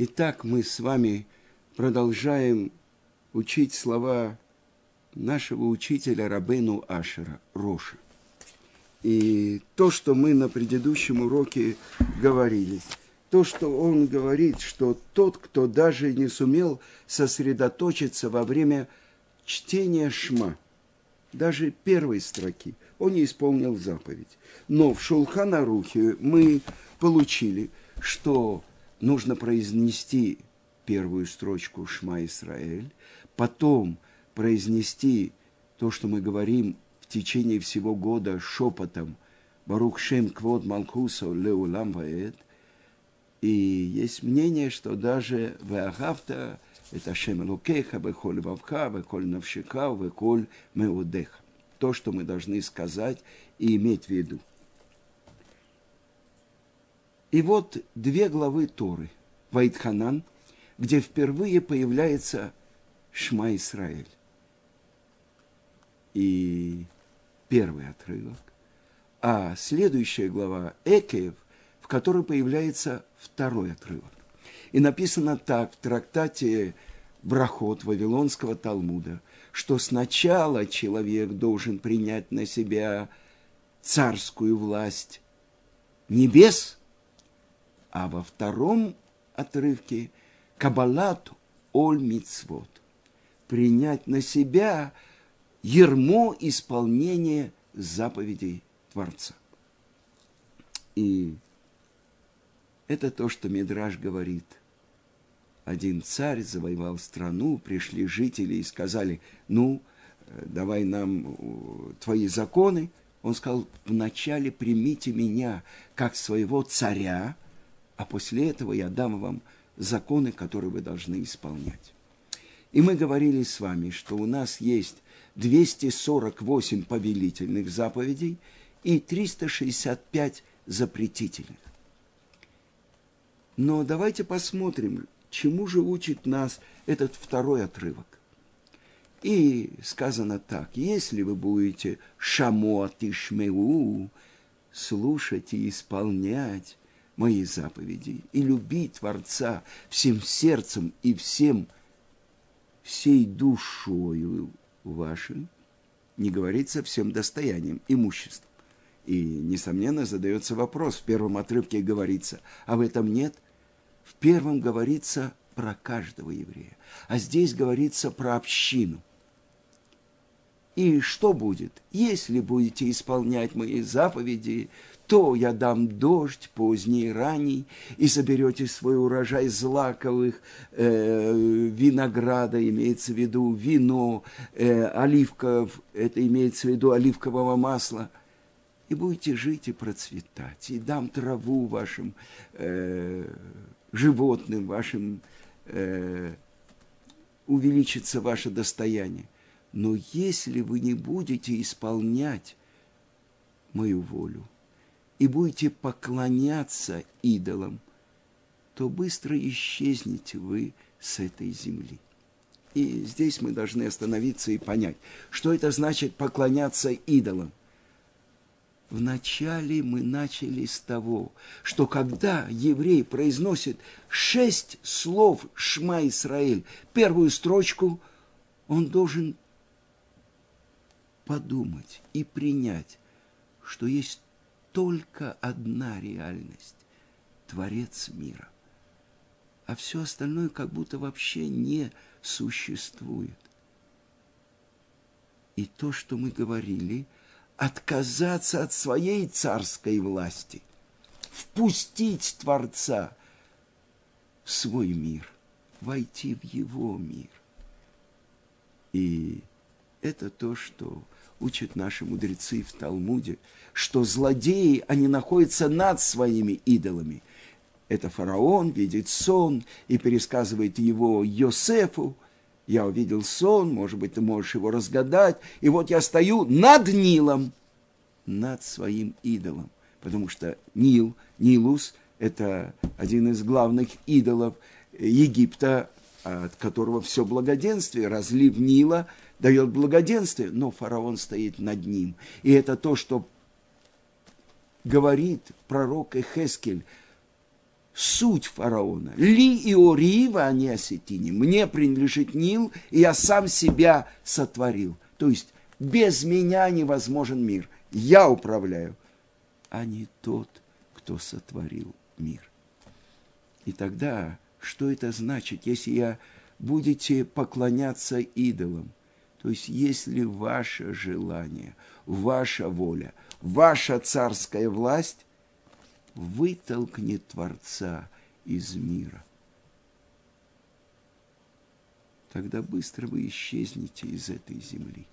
Итак, мы с вами продолжаем учить слова нашего учителя Рабену Ашера, Роша. И то, что мы на предыдущем уроке говорили, то, что он говорит, что тот, кто даже не сумел сосредоточиться во время чтения Шма, даже первой строки, он не исполнил заповедь. Но в Шулханарухе мы получили, что нужно произнести первую строчку Шма Исраэль, потом произнести то, что мы говорим в течение всего года шепотом Барух Шем Квод Малкуса Леулам Ваэд. И есть мнение, что даже Веахавта это Шем Лукеха, Веколь Вавка, Веколь Навшика, Веколь Меудеха. То, что мы должны сказать и иметь в виду. И вот две главы Торы. Вайтханан, где впервые появляется Шма Исраэль. И первый отрывок. А следующая глава Экеев, в которой появляется второй отрывок. И написано так в трактате Брахот Вавилонского Талмуда, что сначала человек должен принять на себя царскую власть небес – а во втором отрывке Кабалат Оль. Принять на себя ермо исполнения заповедей Творца. И это то, что Мидраж говорит. Один царь завоевал страну, пришли жители и сказали, ну, давай нам э, твои законы. Он сказал, вначале примите меня как своего царя, а после этого я дам вам законы, которые вы должны исполнять. И мы говорили с вами, что у нас есть 248 повелительных заповедей и 365 запретительных. Но давайте посмотрим, чему же учит нас этот второй отрывок. И сказано так, если вы будете шамот и шмеу, слушать и исполнять мои заповеди и люби Творца всем сердцем и всем, всей душою вашей, не говорится всем достоянием, имуществом. И, несомненно, задается вопрос, в первом отрывке говорится, а в этом нет. В первом говорится про каждого еврея, а здесь говорится про общину. И что будет? Если будете исполнять мои заповеди, то я дам дождь поздний и ранний, и соберете свой урожай злаковых, э, винограда, имеется в виду вино, э, оливков, это имеется в виду оливкового масла, и будете жить и процветать, и дам траву вашим э, животным, вашим, э, увеличится ваше достояние. Но если вы не будете исполнять мою волю, и будете поклоняться идолам, то быстро исчезнете вы с этой земли. И здесь мы должны остановиться и понять, что это значит поклоняться идолам. Вначале мы начали с того, что когда еврей произносит шесть слов Шма Исраэль, первую строчку, он должен подумать и принять, что есть только одна реальность – Творец мира. А все остальное как будто вообще не существует. И то, что мы говорили, отказаться от своей царской власти, впустить Творца в свой мир, войти в его мир. И это то, что учат наши мудрецы в Талмуде, что злодеи, они находятся над своими идолами. Это фараон видит сон и пересказывает его Йосефу. Я увидел сон, может быть, ты можешь его разгадать. И вот я стою над Нилом, над своим идолом. Потому что Нил, Нилус – это один из главных идолов Египта, от которого все благоденствие, разлив Нила – дает благоденствие, но фараон стоит над ним. И это то, что говорит пророк Эхескель суть фараона. Ли и Орива они осетини. Мне принадлежит Нил, и я сам себя сотворил. То есть без меня невозможен мир. Я управляю, а не тот, кто сотворил мир. И тогда, что это значит, если я будете поклоняться идолам? То есть, если ваше желание, ваша воля, ваша царская власть вытолкнет Творца из мира, тогда быстро вы исчезнете из этой земли.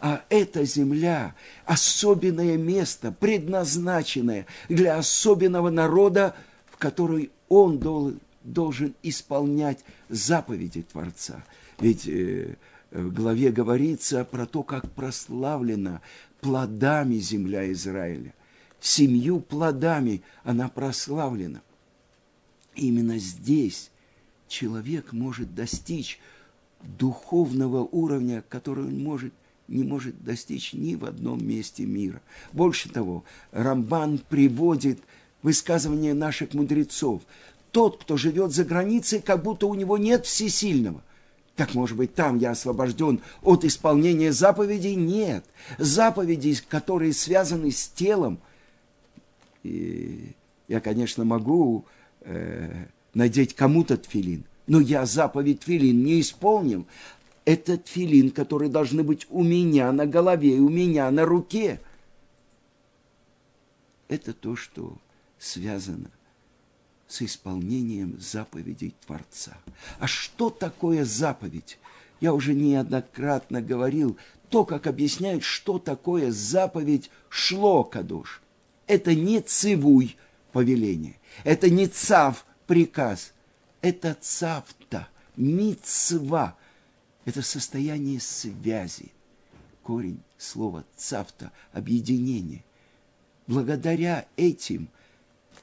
А эта земля – особенное место, предназначенное для особенного народа, в который он должен исполнять заповеди Творца. Ведь э, главе говорится про то, как прославлена плодами земля Израиля. Семью плодами она прославлена. Именно здесь человек может достичь духовного уровня, который он может не может достичь ни в одном месте мира. Больше того, Рамбан приводит высказывание наших мудрецов. Тот, кто живет за границей, как будто у него нет всесильного. Так, может быть, там я освобожден от исполнения заповедей? Нет. Заповеди, которые связаны с телом. И я, конечно, могу э, надеть кому-то тфилин, но я заповедь тфилин не исполнил. Это тфилин, которые должны быть у меня на голове и у меня на руке. Это то, что связано с исполнением заповедей Творца. А что такое заповедь? Я уже неоднократно говорил, то, как объясняют, что такое заповедь шло кадош. Это не цивуй повеление, это не цав приказ, это цавта, мицва, это состояние связи. Корень слова цавта – объединение. Благодаря этим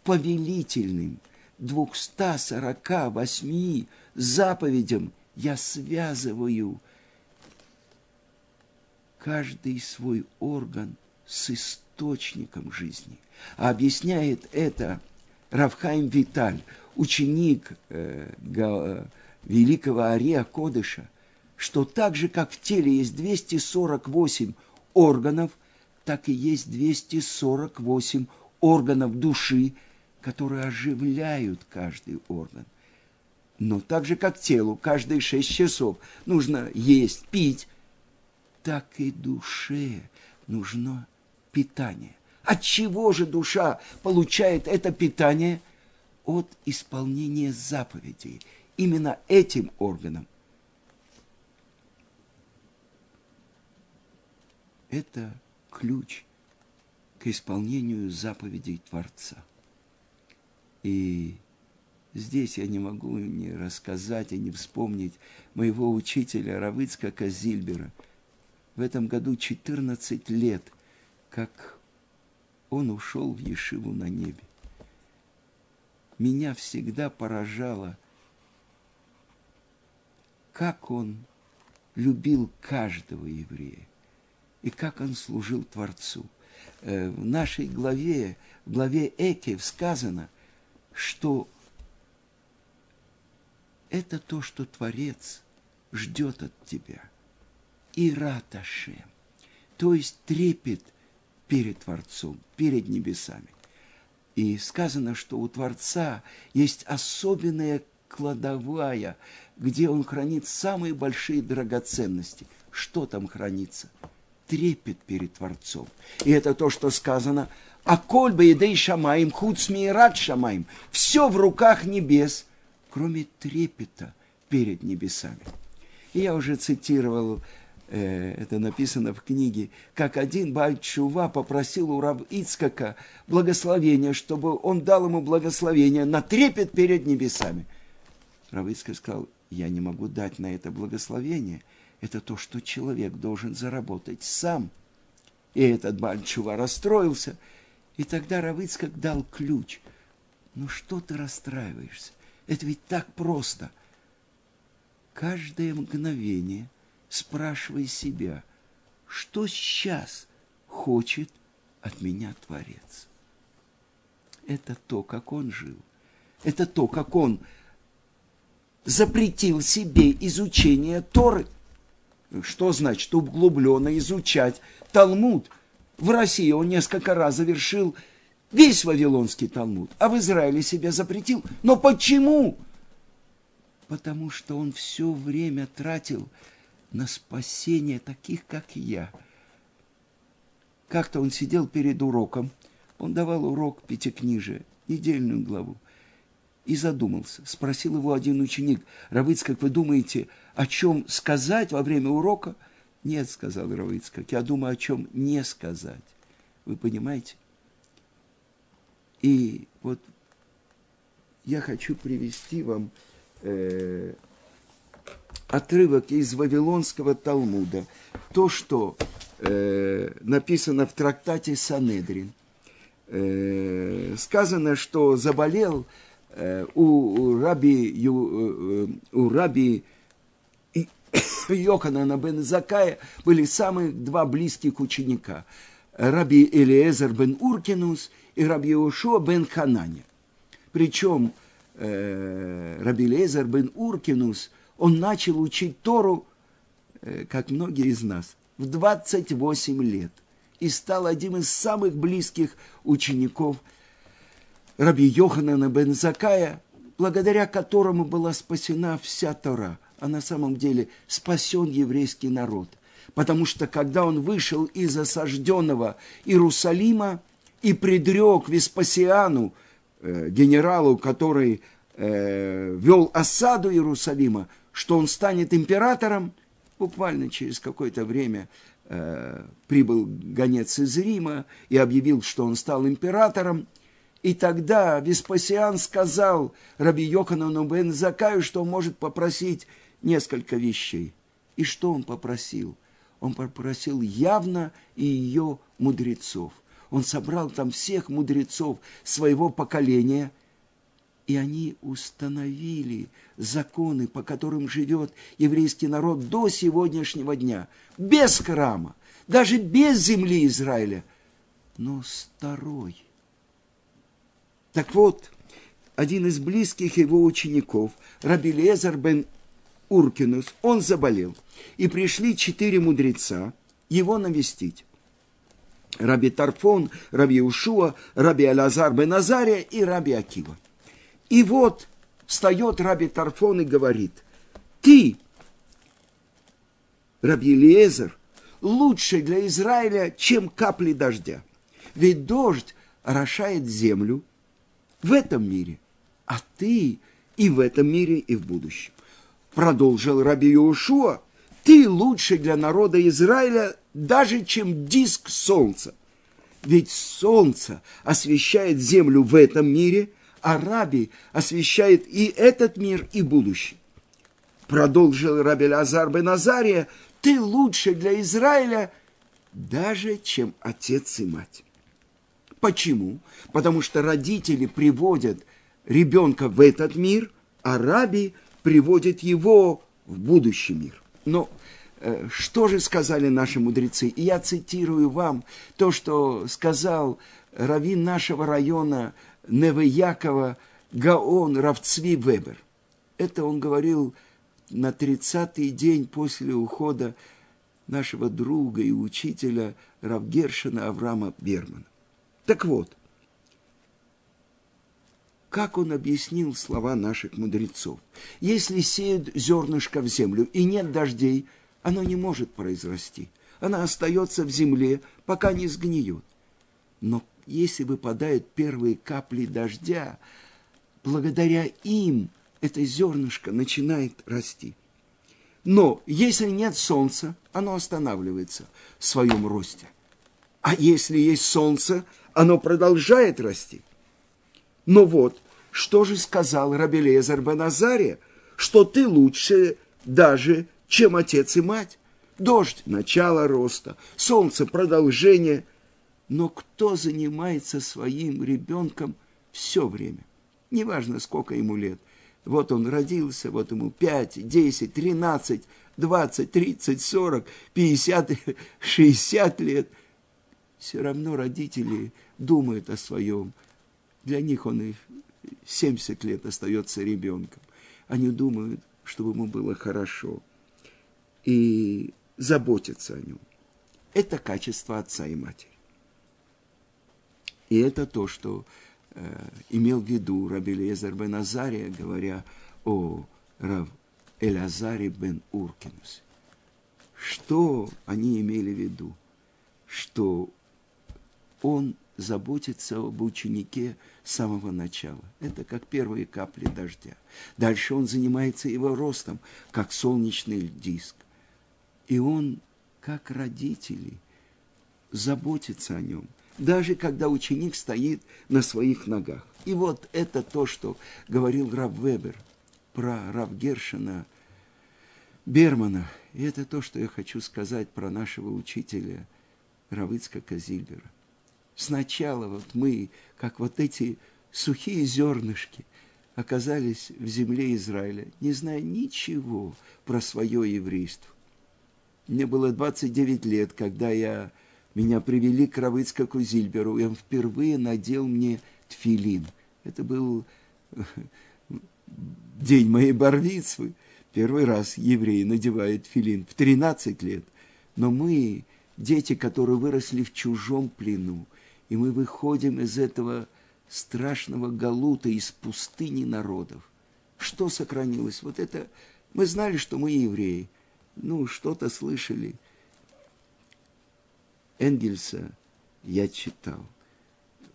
повелительным 248 заповедям я связываю каждый свой орган с источником жизни. А объясняет это Равхайм Виталь, ученик э, э, великого Ария Кодыша, что так же, как в теле есть 248 органов, так и есть 248 органов души, которые оживляют каждый орган. Но так же, как телу каждые шесть часов нужно есть, пить, так и душе нужно питание. От чего же душа получает это питание? От исполнения заповедей. Именно этим органом. Это ключ к исполнению заповедей Творца. И здесь я не могу не рассказать и не вспомнить моего учителя Равыцка Казильбера. В этом году 14 лет, как он ушел в Ешиву на небе. Меня всегда поражало, как он любил каждого еврея и как он служил Творцу. Э, в нашей главе, в главе Экев сказано – что это то, что Творец ждет от тебя. И раташем, то есть трепет перед Творцом, перед небесами. И сказано, что у Творца есть особенная кладовая, где он хранит самые большие драгоценности. Что там хранится? Трепет перед Творцом. И это то, что сказано – а коль бы едей шамаем, худ рад шамаем. Все в руках небес, кроме трепета перед небесами. И я уже цитировал, э, это написано в книге, как один Бальчува попросил у раб Ицкака благословения, чтобы он дал ему благословение на трепет перед небесами. Раб Ицкак сказал, я не могу дать на это благословение. Это то, что человек должен заработать сам. И этот Бальчува расстроился – и тогда Равыцкак дал ключ. Ну что ты расстраиваешься? Это ведь так просто. Каждое мгновение спрашивай себя, что сейчас хочет от меня Творец. Это то, как он жил. это то, как он запретил себе изучение Торы. Что значит углубленно изучать Талмуд? В России он несколько раз завершил весь Вавилонский Талмуд, а в Израиле себя запретил. Но почему? Потому что он все время тратил на спасение таких, как я. Как-то он сидел перед уроком, он давал урок пятикнижия, недельную главу, и задумался. Спросил его один ученик, Равыц, как вы думаете, о чем сказать во время урока? Нет, сказал Равыцкак, я думаю, о чем не сказать. Вы понимаете? И вот я хочу привести вам э, отрывок из Вавилонского Талмуда. То, что э, написано в трактате Санедрин. Э, сказано, что заболел э, у, у раби, у, э, у раби Йоханана бен Закая были самые два близких ученика. Раби Элиезер бен Уркинус и Раби Иошуа бен Хананя. Причем э, Раби Элиезер бен Уркинус, он начал учить Тору, э, как многие из нас, в 28 лет и стал одним из самых близких учеников Раби Йоханана бен Закая, благодаря которому была спасена вся Тора – а на самом деле спасен еврейский народ. Потому что когда он вышел из осажденного Иерусалима и предрек Веспасиану, э, генералу, который э, вел осаду Иерусалима, что он станет императором, буквально через какое-то время э, прибыл гонец из Рима и объявил, что он стал императором. И тогда Веспасиан сказал Раби Йоханану бен что он может попросить несколько вещей. И что он попросил? Он попросил явно и ее мудрецов. Он собрал там всех мудрецов своего поколения, и они установили законы, по которым живет еврейский народ до сегодняшнего дня, без храма, даже без земли Израиля, но старой. Так вот, один из близких его учеников, Раби Лезар бен Уркинус, он заболел. И пришли четыре мудреца его навестить. Раби Тарфон, Раби Ушуа, Раби Алазар бен Азария и Раби Акива. И вот встает Раби Тарфон и говорит, ты, Раби Лезер, лучше для Израиля, чем капли дождя. Ведь дождь орошает землю в этом мире, а ты и в этом мире, и в будущем продолжил Раби Иошуа, ты лучше для народа Израиля даже, чем диск солнца. Ведь солнце освещает землю в этом мире, а Раби освещает и этот мир, и будущий. Продолжил Раби Лазар бен Азария, ты лучше для Израиля даже, чем отец и мать. Почему? Потому что родители приводят ребенка в этот мир, а Раби – приводит его в будущий мир. Но э, что же сказали наши мудрецы? И я цитирую вам то, что сказал раввин нашего района Неве Якова Гаон Равцви Вебер. Это он говорил на 30-й день после ухода нашего друга и учителя Равгершина Авраама Бермана. Так вот, как он объяснил слова наших мудрецов. Если сеют зернышко в землю и нет дождей, оно не может произрасти. Она остается в земле, пока не сгниет. Но если выпадают первые капли дождя, благодаря им это зернышко начинает расти. Но если нет солнца, оно останавливается в своем росте. А если есть солнце, оно продолжает расти. Но вот, что же сказал Рабелезер Беназария? Что ты лучше даже, чем отец и мать. Дождь – начало роста, солнце – продолжение. Но кто занимается своим ребенком все время? Неважно, сколько ему лет. Вот он родился, вот ему 5, 10, 13, 20, 30, 40, 50, 60 лет. Все равно родители думают о своем для них он и 70 лет остается ребенком. Они думают, чтобы ему было хорошо. И заботятся о нем. Это качество отца и матери. И это то, что э, имел в виду Раби Лезер бен Азария, говоря о Рав Элязаре бен Уркинусе. Что они имели в виду? Что он заботится об ученике самого начала. Это как первые капли дождя. Дальше он занимается его ростом, как солнечный диск. И он, как родители, заботится о нем, даже когда ученик стоит на своих ногах. И вот это то, что говорил Рав Вебер про Рав Гершина Бермана. И это то, что я хочу сказать про нашего учителя Равыцка Казильбера. Сначала вот мы, как вот эти сухие зернышки, оказались в земле Израиля, не зная ничего про свое еврейство. Мне было 29 лет, когда я, меня привели к Равыцкаку Зильберу, и он впервые надел мне тфилин. Это был день моей барвицвы. Первый раз евреи надевают филин в 13 лет. Но мы, дети, которые выросли в чужом плену, и мы выходим из этого страшного галута, из пустыни народов. Что сохранилось? Вот это... Мы знали, что мы евреи. Ну, что-то слышали. Энгельса я читал.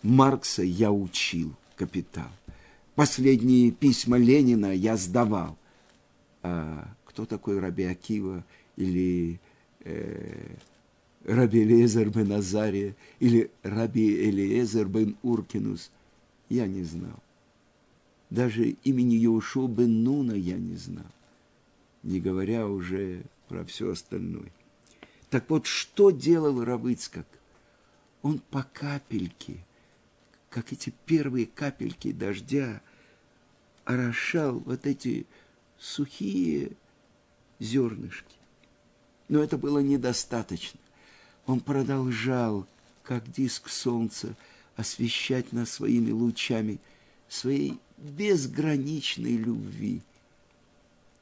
Маркса я учил, капитал. Последние письма Ленина я сдавал. А кто такой Раби Акива или э, Раби Элиезер бен Азария или Раби Элиезер бен Уркинус, я не знал. Даже имени Иошуа бен Нуна я не знал, не говоря уже про все остальное. Так вот, что делал Равыцкак? Он по капельке, как эти первые капельки дождя, орошал вот эти сухие зернышки. Но это было недостаточно. Он продолжал, как диск солнца, освещать нас своими лучами, своей безграничной любви.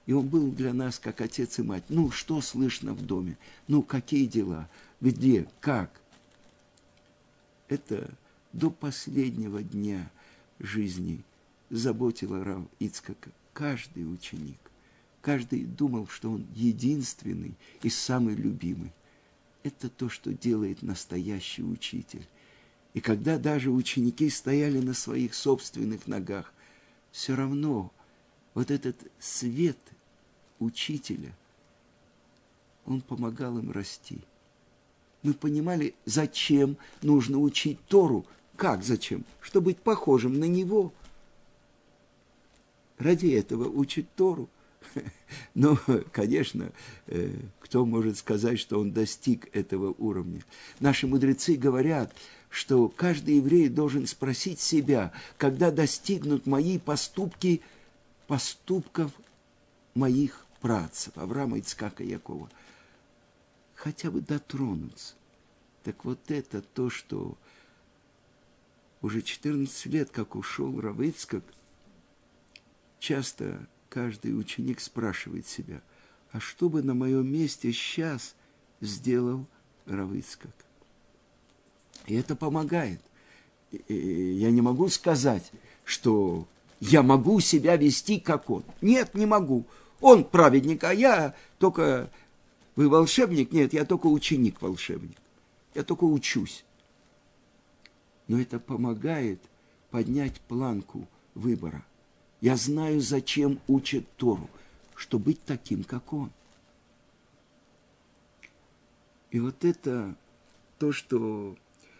И он был для нас как отец и мать. Ну, что слышно в доме? Ну, какие дела? Где? Как? Это до последнего дня жизни заботило Рав Ицкака каждый ученик. Каждый думал, что он единственный и самый любимый. Это то, что делает настоящий учитель. И когда даже ученики стояли на своих собственных ногах, все равно вот этот свет учителя, он помогал им расти. Мы понимали, зачем нужно учить Тору. Как зачем? Чтобы быть похожим на него. Ради этого учит Тору – Но, конечно, э, кто может сказать, что он достиг этого уровня? Наши мудрецы говорят, что каждый еврей должен спросить себя, когда достигнут мои поступки поступков моих працев, Авраама, Ицкака, Якова. Хотя бы дотронуться. Так вот это то, что уже 14 лет, как ушел Равыцкак, часто каждый ученик спрашивает себя, а что бы на моем месте сейчас сделал Равыцкак? И это помогает. Я не могу сказать, что я могу себя вести, как он. Нет, не могу. Он праведник, а я только... Вы волшебник? Нет, я только ученик-волшебник. Я только учусь. Но это помогает поднять планку выбора. Я знаю, зачем учат Тору, чтобы быть таким, как он. И вот это то, что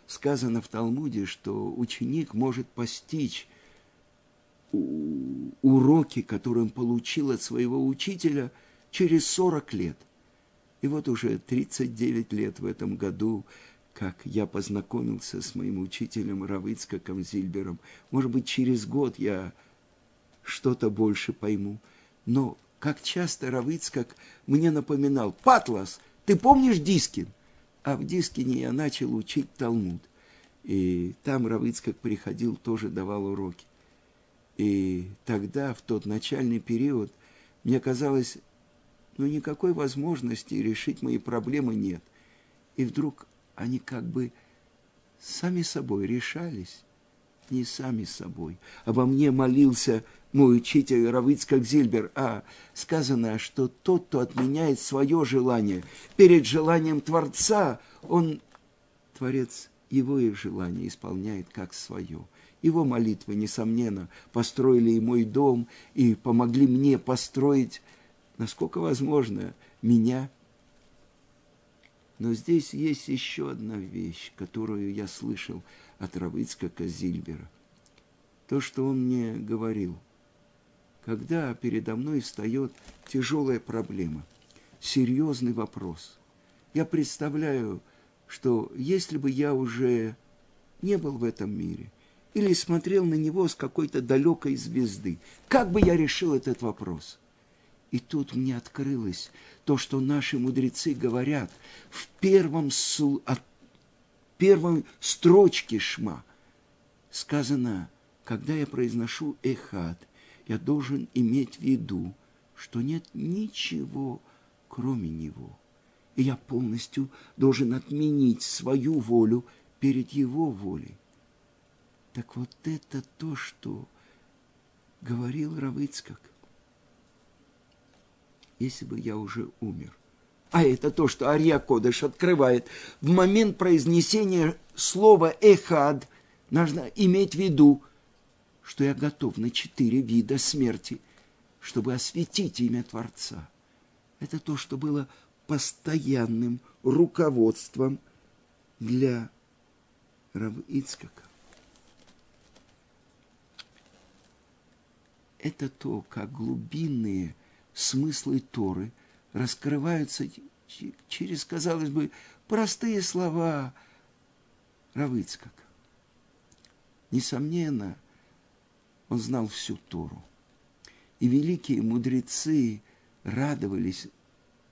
сказано в Талмуде, что ученик может постичь уроки, которые он получил от своего учителя через 40 лет. И вот уже 39 лет в этом году, как я познакомился с моим учителем Равыцкаком Зильбером. Может быть, через год я что-то больше пойму. Но как часто Равыцкак мне напоминал, «Патлас, ты помнишь Дискин?» А в Дискине я начал учить Талмуд. И там Равыцкак приходил, тоже давал уроки. И тогда, в тот начальный период, мне казалось, ну никакой возможности решить мои проблемы нет. И вдруг они как бы сами собой решались, не сами собой. Обо мне молился мой учитель Равыцкак Зильбер, а сказано, что тот, кто отменяет свое желание перед желанием Творца, он, Творец, его и желание исполняет как свое. Его молитвы, несомненно, построили и мой дом, и помогли мне построить, насколько возможно, меня. Но здесь есть еще одна вещь, которую я слышал от Равыцкака Зильбера. То, что он мне говорил – когда передо мной встает тяжелая проблема, серьезный вопрос. Я представляю, что если бы я уже не был в этом мире или смотрел на него с какой-то далекой звезды, как бы я решил этот вопрос? И тут мне открылось то, что наши мудрецы говорят в первом, от первой строчке Шма. Сказано, когда я произношу эхад, я должен иметь в виду, что нет ничего, кроме Него. И я полностью должен отменить свою волю перед Его волей. Так вот это то, что говорил Равыцкак. Если бы я уже умер. А это то, что Ария Кодыш открывает. В момент произнесения слова «эхад» нужно иметь в виду, что я готов на четыре вида смерти, чтобы осветить имя Творца. Это то, что было постоянным руководством для Рав Ицкака. Это то, как глубинные смыслы Торы раскрываются через, казалось бы, простые слова Равыцкака. Несомненно, он знал всю Тору. И великие мудрецы радовались,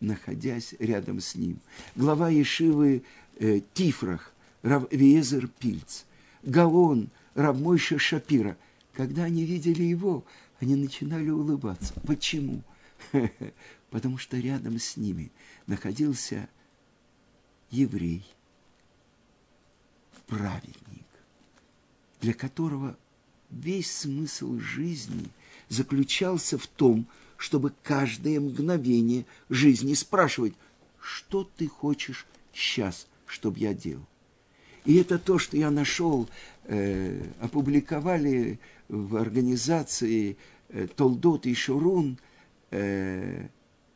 находясь рядом с ним. Глава Ешивы э, Тифрах, Рав Виезер Пильц, Гаон, Рав Мойша Шапира. Когда они видели его, они начинали улыбаться. Почему? Потому что рядом с ними находился еврей, праведник, для которого весь смысл жизни заключался в том, чтобы каждое мгновение жизни спрашивать, что ты хочешь сейчас, чтобы я делал. И это то, что я нашел, э, опубликовали в организации э, Толдот и Шурун э,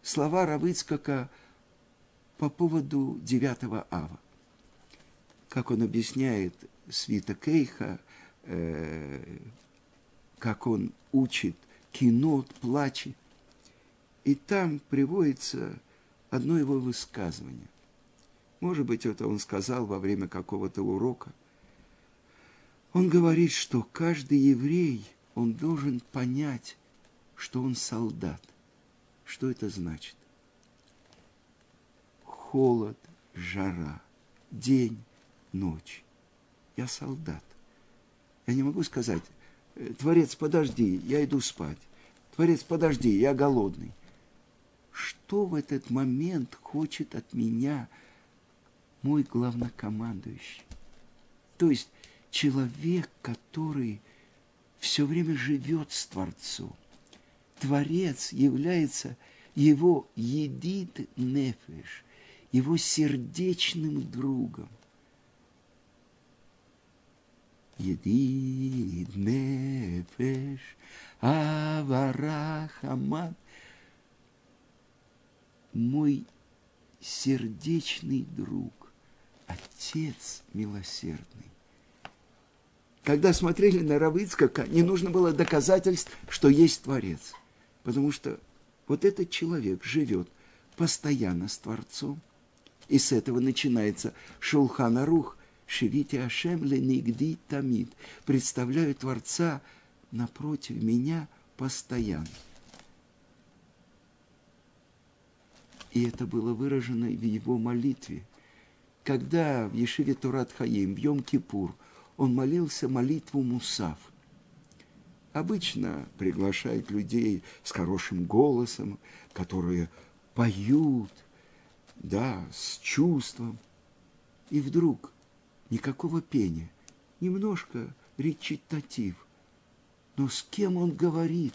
слова Равыцкака по поводу 9 ава. Как он объясняет Свита Кейха – э, как он учит кинот, плачет. И там приводится одно его высказывание. Может быть, это он сказал во время какого-то урока. Он говорит, что каждый еврей, он должен понять, что он солдат. Что это значит? Холод, жара, день, ночь. Я солдат. Я не могу сказать, «Э, Творец, подожди, я иду спать. Творец, подожди, я голодный. Что в этот момент хочет от меня мой главнокомандующий? То есть человек, который все время живет с Творцом. Творец является его едит нефеш, его сердечным другом. Едит нефеш, аварахамат, мой сердечный друг, отец милосердный. Когда смотрели на Равыцкака, не нужно было доказательств, что есть Творец – Потому что вот этот человек живет постоянно с Творцом. И с этого начинается Шулхана Рух, Шевите Ашем ленигди тамид. Представляю Творца напротив меня постоянно. И это было выражено в его молитве. Когда в Ешиве Турат Хаим, в Йом-Кипур, он молился молитву Мусав. Обычно приглашает людей с хорошим голосом, которые поют, да, с чувством. И вдруг никакого пения, немножко речитатив. Но с кем он говорит?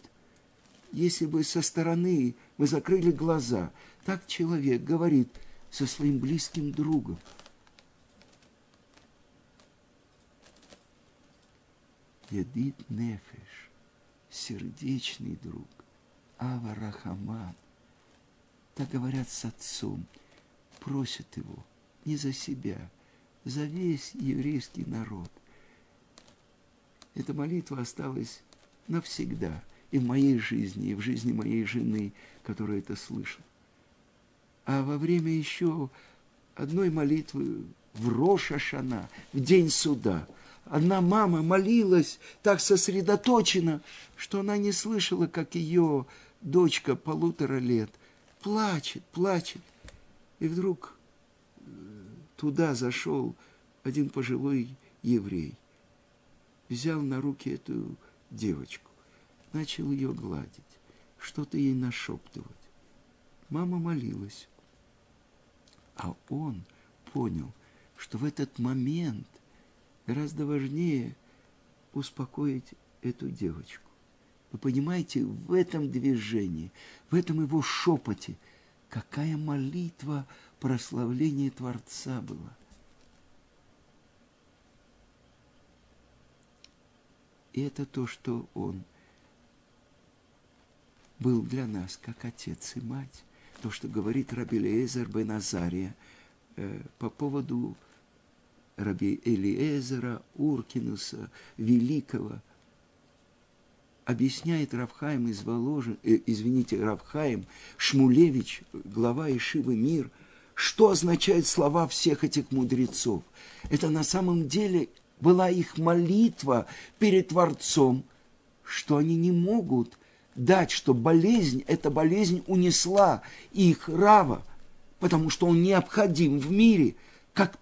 Если бы со стороны мы закрыли глаза, так человек говорит со своим близким другом. Едит Нефеш, сердечный друг, Ава Рахаман. Так говорят с отцом, просят его не за себя, за весь еврейский народ. Эта молитва осталась навсегда и в моей жизни, и в жизни моей жены, которая это слышала. А во время еще одной молитвы в Рошашана, в день суда, одна мама молилась так сосредоточенно, что она не слышала, как ее дочка полутора лет плачет, плачет. И вдруг э, туда зашел один пожилой еврей, взял на руки эту девочку, начал ее гладить, что-то ей нашептывать. Мама молилась, а он понял, что в этот момент гораздо важнее успокоить эту девочку. Вы понимаете, в этом движении, в этом его шепоте, какая молитва прославления Творца была. И это то, что он был для нас, как отец и мать. То, что говорит Раби Элиезер бен Азария э, по поводу Раби Элиезера Уркинуса, великого, объясняет Равхаим из Воложи, э, извините, Равхаим Шмулевич, глава Ишивы Мир, что означают слова всех этих мудрецов. Это на самом деле была их молитва перед Творцом, что они не могут дать, что болезнь, эта болезнь унесла их Рава, потому что он необходим в мире, как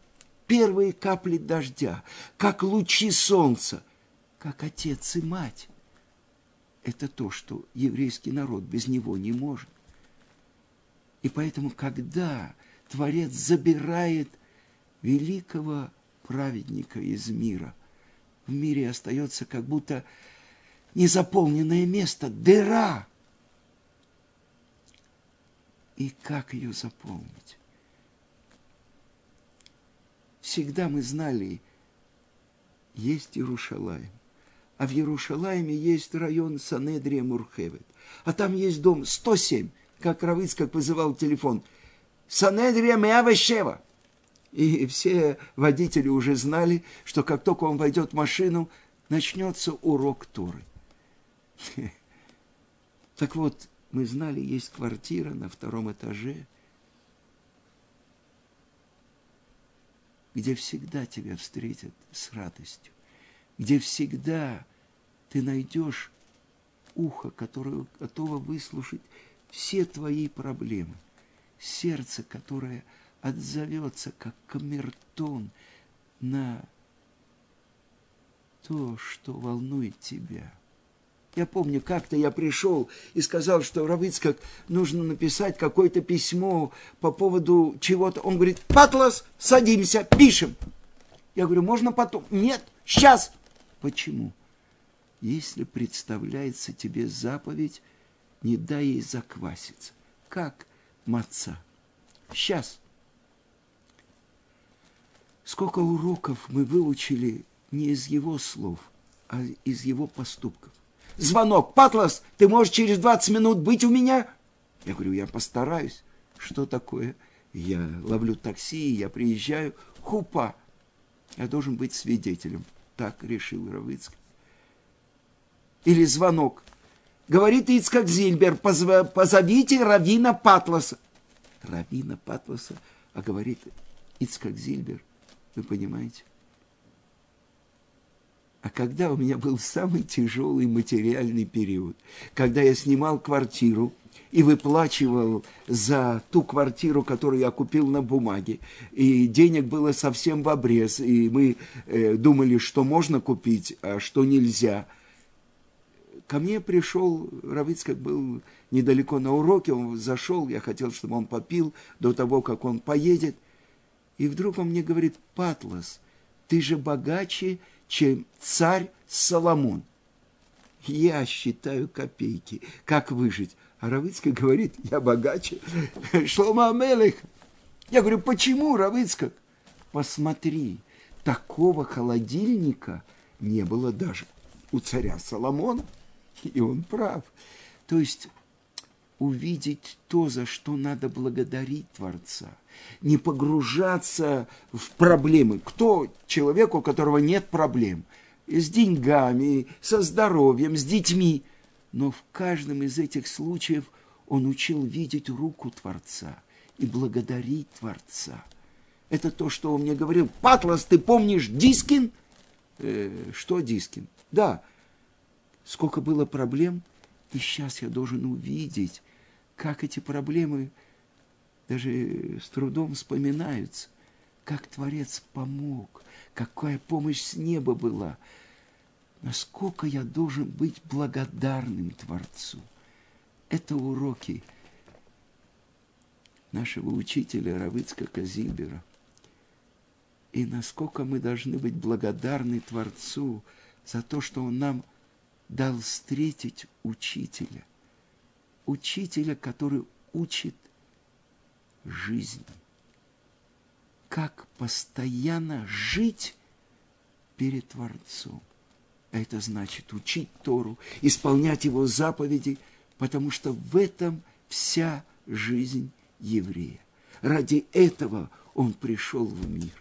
первые капли дождя, как лучи солнца, как отец и мать. Это то, что еврейский народ без него не может. И поэтому, когда Творец забирает великого праведника из мира. В мире остается как будто незаполненное место, дыра. И как ее заполнить? Всегда мы знали, есть Иерушалаем. А в Иерушалайме есть район Санедрия Мурхевет. А там есть дом 107, как Равыцкак вызывал телефон. Санедрия Меавешева. И все водители уже знали, что как только он войдет в машину, начнется урок Торы. Так вот, мы знали, есть квартира на втором этаже, где всегда тебя встретят с радостью, где всегда ты найдешь ухо, которое готово выслушать все твои проблемы, сердце, которое – отзовется, как камертон, на то, что волнует тебя. Я помню, как-то я пришел и сказал, что Равицкак нужно написать какое-то письмо по поводу чего-то. Он говорит, Патлас, садимся, пишем. Я говорю, можно потом? Нет, сейчас. Почему? Если представляется тебе заповедь, не дай ей закваситься. Как маца. Сейчас. Сколько уроков мы выучили не из его слов, а из его поступков. Звонок. Патлас, ты можешь через 20 минут быть у меня? Я говорю, я постараюсь. Что такое? Я ловлю такси, я приезжаю. Хупа. Я должен быть свидетелем. Так решил Равыцкий. Или звонок. Говорит Ицкак Зильбер, позовите Равина Патласа. Равина Патласа, а говорит Ицкак Зильбер – вы понимаете? А когда у меня был самый тяжелый материальный период, когда я снимал квартиру и выплачивал за ту квартиру, которую я купил на бумаге, и денег было совсем в обрез, и мы э, думали, что можно купить, а что нельзя. ко мне пришел, Равицкак был недалеко на уроке, он зашел, я хотел, чтобы он попил до того, как он поедет. И вдруг он мне говорит, Патлас, ты же богаче, чем царь Соломон. Я считаю копейки, как выжить. А Равицкак говорит, я богаче Шлома Амелех. Я говорю, почему, Равицкак? Посмотри, такого холодильника не было даже у царя Соломона. И он прав. То есть увидеть то, за что надо благодарить Творца, не погружаться в проблемы. Кто человек, у которого нет проблем? С деньгами, со здоровьем, с детьми. Но в каждом из этих случаев он учил видеть руку Творца и благодарить Творца. Это то, что он мне говорил. Патлас, ты помнишь Дискин? Э, что Дискин? Да, сколько было проблем, и сейчас я должен увидеть, как эти проблемы даже с трудом вспоминаются, как Творец помог, какая помощь с неба была, насколько я должен быть благодарным Творцу. Это уроки нашего учителя Равицка Казильбера. И насколько мы должны быть благодарны Творцу за то, что Он нам дал встретить учителя – учителя, который учит жизни. Как постоянно жить перед Творцом. Это значит учить Тору, исполнять его заповеди, потому что в этом вся жизнь еврея. Ради этого он пришел в мир.